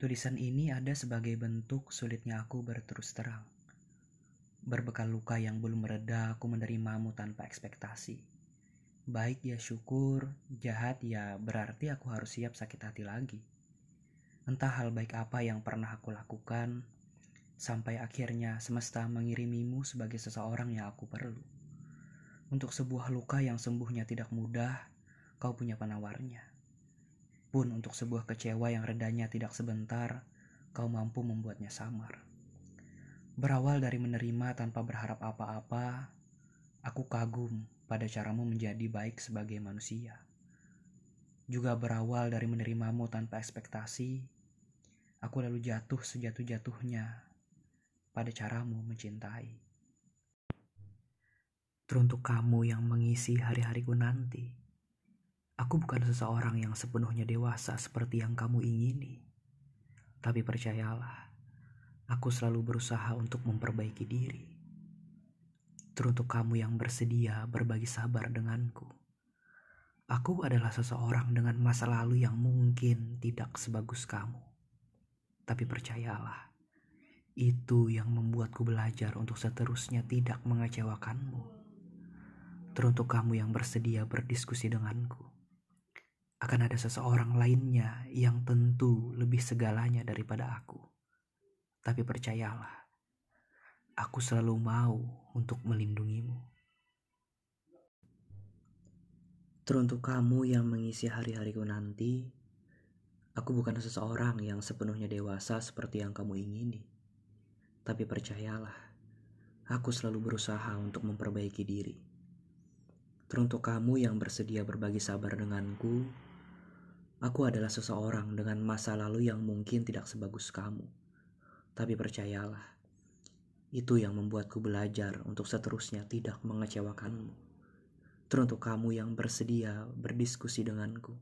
Tulisan ini ada sebagai bentuk sulitnya aku berterus terang. Berbekal luka yang belum mereda, aku menerimamu tanpa ekspektasi. Baik ya syukur, jahat ya berarti aku harus siap sakit hati lagi. Entah hal baik apa yang pernah aku lakukan, sampai akhirnya semesta mengirimimu sebagai seseorang yang aku perlu. Untuk sebuah luka yang sembuhnya tidak mudah, kau punya penawarnya. Pun untuk sebuah kecewa yang redanya tidak sebentar, kau mampu membuatnya samar. Berawal dari menerima tanpa berharap apa-apa, aku kagum pada caramu menjadi baik sebagai manusia. Juga berawal dari menerimamu tanpa ekspektasi, aku lalu jatuh sejatuh-jatuhnya pada caramu mencintai. Teruntuk kamu yang mengisi hari-hariku nanti, Aku bukan seseorang yang sepenuhnya dewasa seperti yang kamu ingini. Tapi percayalah, aku selalu berusaha untuk memperbaiki diri. Teruntuk kamu yang bersedia berbagi sabar denganku. Aku adalah seseorang dengan masa lalu yang mungkin tidak sebagus kamu. Tapi percayalah, itu yang membuatku belajar untuk seterusnya tidak mengecewakanmu. Teruntuk kamu yang bersedia berdiskusi denganku akan ada seseorang lainnya yang tentu lebih segalanya daripada aku. Tapi percayalah, aku selalu mau untuk melindungimu. Teruntuk kamu yang mengisi hari-hariku nanti, aku bukan seseorang yang sepenuhnya dewasa seperti yang kamu ingini. Tapi percayalah, aku selalu berusaha untuk memperbaiki diri. Teruntuk kamu yang bersedia berbagi sabar denganku, Aku adalah seseorang dengan masa lalu yang mungkin tidak sebagus kamu. Tapi percayalah, itu yang membuatku belajar untuk seterusnya tidak mengecewakanmu. Teruntuk kamu yang bersedia berdiskusi denganku.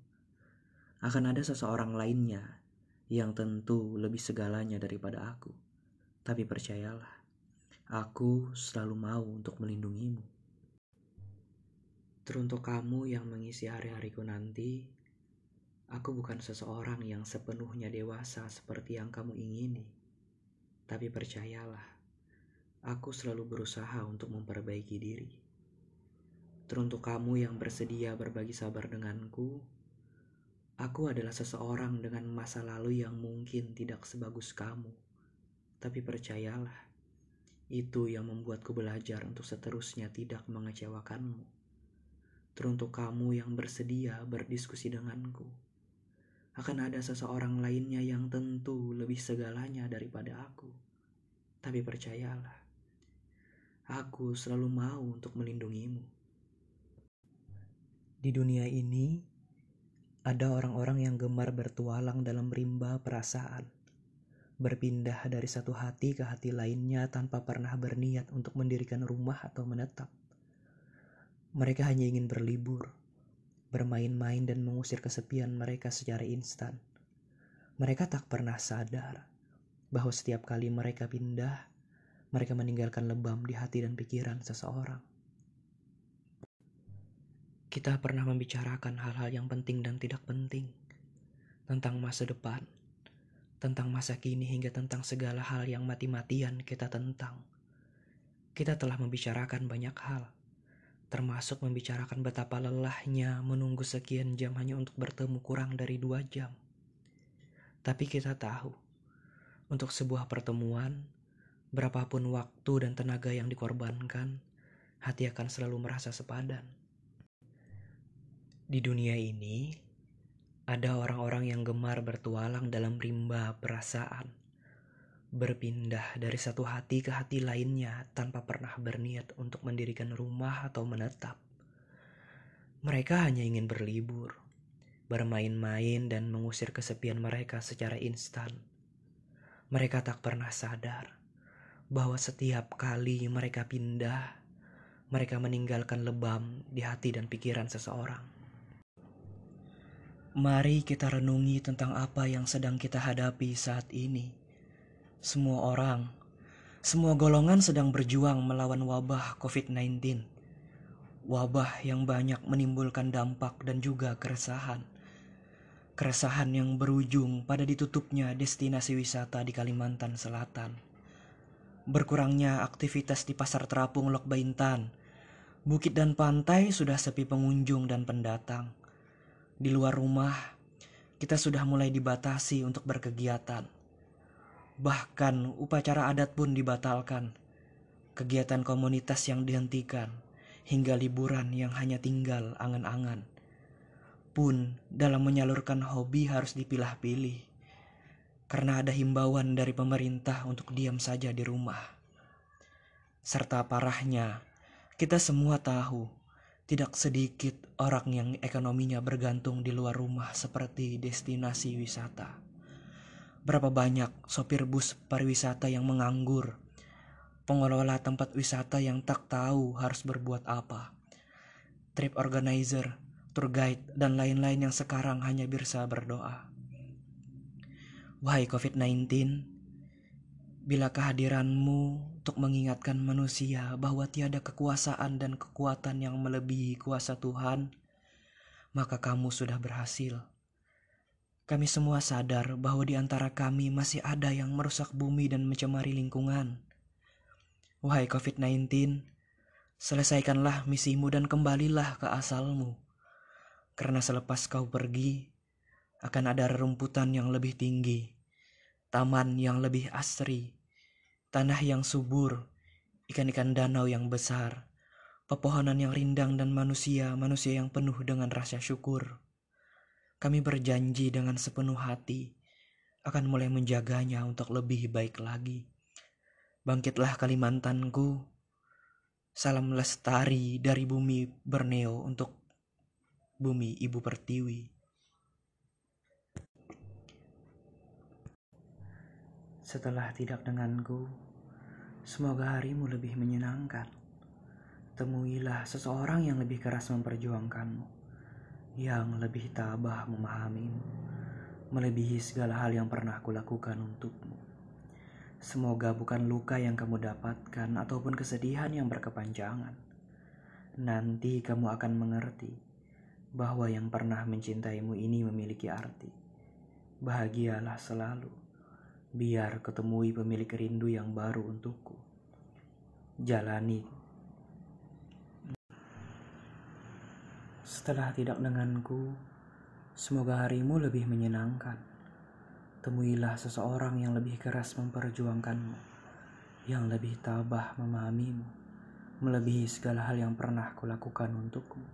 Akan ada seseorang lainnya yang tentu lebih segalanya daripada aku. Tapi percayalah, aku selalu mau untuk melindungimu. Teruntuk kamu yang mengisi hari-hariku nanti, Aku bukan seseorang yang sepenuhnya dewasa seperti yang kamu ingini. Tapi percayalah, aku selalu berusaha untuk memperbaiki diri. Teruntuk kamu yang bersedia berbagi sabar denganku, aku adalah seseorang dengan masa lalu yang mungkin tidak sebagus kamu. Tapi percayalah, itu yang membuatku belajar untuk seterusnya tidak mengecewakanmu. Teruntuk kamu yang bersedia berdiskusi denganku akan ada seseorang lainnya yang tentu lebih segalanya daripada aku. Tapi percayalah, aku selalu mau untuk melindungimu. Di dunia ini, ada orang-orang yang gemar bertualang dalam rimba perasaan, berpindah dari satu hati ke hati lainnya tanpa pernah berniat untuk mendirikan rumah atau menetap. Mereka hanya ingin berlibur, bermain-main dan mengusir kesepian mereka secara instan. Mereka tak pernah sadar bahwa setiap kali mereka pindah, mereka meninggalkan lebam di hati dan pikiran seseorang. Kita pernah membicarakan hal-hal yang penting dan tidak penting, tentang masa depan, tentang masa kini hingga tentang segala hal yang mati-matian kita tentang. Kita telah membicarakan banyak hal, termasuk membicarakan betapa lelahnya menunggu sekian jam hanya untuk bertemu kurang dari dua jam. Tapi kita tahu, untuk sebuah pertemuan, berapapun waktu dan tenaga yang dikorbankan, hati akan selalu merasa sepadan. Di dunia ini, ada orang-orang yang gemar bertualang dalam rimba perasaan berpindah dari satu hati ke hati lainnya tanpa pernah berniat untuk mendirikan rumah atau menetap. Mereka hanya ingin berlibur, bermain-main, dan mengusir kesepian mereka secara instan. Mereka tak pernah sadar bahwa setiap kali mereka pindah, mereka meninggalkan lebam di hati dan pikiran seseorang. Mari kita renungi tentang apa yang sedang kita hadapi saat ini semua orang, semua golongan sedang berjuang melawan wabah COVID-19. Wabah yang banyak menimbulkan dampak dan juga keresahan. Keresahan yang berujung pada ditutupnya destinasi wisata di Kalimantan Selatan. Berkurangnya aktivitas di pasar terapung Lok Baintan. Bukit dan pantai sudah sepi pengunjung dan pendatang. Di luar rumah, kita sudah mulai dibatasi untuk berkegiatan. Bahkan upacara adat pun dibatalkan. Kegiatan komunitas yang dihentikan hingga liburan yang hanya tinggal angan-angan. Pun dalam menyalurkan hobi harus dipilah-pilih. Karena ada himbauan dari pemerintah untuk diam saja di rumah. Serta parahnya, kita semua tahu tidak sedikit orang yang ekonominya bergantung di luar rumah seperti destinasi wisata. Berapa banyak sopir bus pariwisata yang menganggur, pengelola tempat wisata yang tak tahu harus berbuat apa, trip organizer, tour guide, dan lain-lain yang sekarang hanya bisa berdoa. Wahai COVID-19, bila kehadiranmu untuk mengingatkan manusia bahwa tiada kekuasaan dan kekuatan yang melebihi kuasa Tuhan, maka kamu sudah berhasil. Kami semua sadar bahwa di antara kami masih ada yang merusak bumi dan mencemari lingkungan. Wahai COVID-19, selesaikanlah misimu dan kembalilah ke asalmu. Karena selepas kau pergi, akan ada rerumputan yang lebih tinggi, taman yang lebih asri, tanah yang subur, ikan-ikan danau yang besar, pepohonan yang rindang dan manusia-manusia yang penuh dengan rasa syukur. Kami berjanji dengan sepenuh hati akan mulai menjaganya untuk lebih baik lagi. Bangkitlah Kalimantanku. Salam lestari dari bumi Borneo untuk bumi Ibu Pertiwi. Setelah tidak denganku, semoga harimu lebih menyenangkan. Temuilah seseorang yang lebih keras memperjuangkanmu, yang lebih tabah memahamimu, melebihi segala hal yang pernah kulakukan untukmu. Semoga bukan luka yang kamu dapatkan ataupun kesedihan yang berkepanjangan. Nanti kamu akan mengerti bahwa yang pernah mencintaimu ini memiliki arti. Bahagialah selalu biar ketemui pemilik rindu yang baru untukku. Jalani. Setelah tidak denganku, semoga harimu lebih menyenangkan. Temuilah seseorang yang lebih keras memperjuangkanmu, yang lebih tabah memahamimu, melebihi segala hal yang pernah kulakukan untukmu.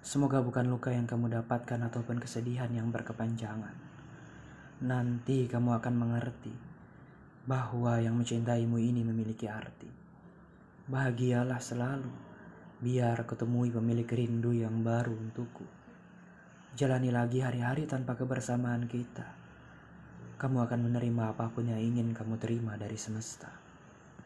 Semoga bukan luka yang kamu dapatkan ataupun kesedihan yang berkepanjangan nanti kamu akan mengerti bahwa yang mencintaimu ini memiliki arti. Bahagialah selalu, biar ketemui pemilik rindu yang baru untukku. Jalani lagi hari-hari tanpa kebersamaan kita. Kamu akan menerima apa pun yang ingin kamu terima dari semesta.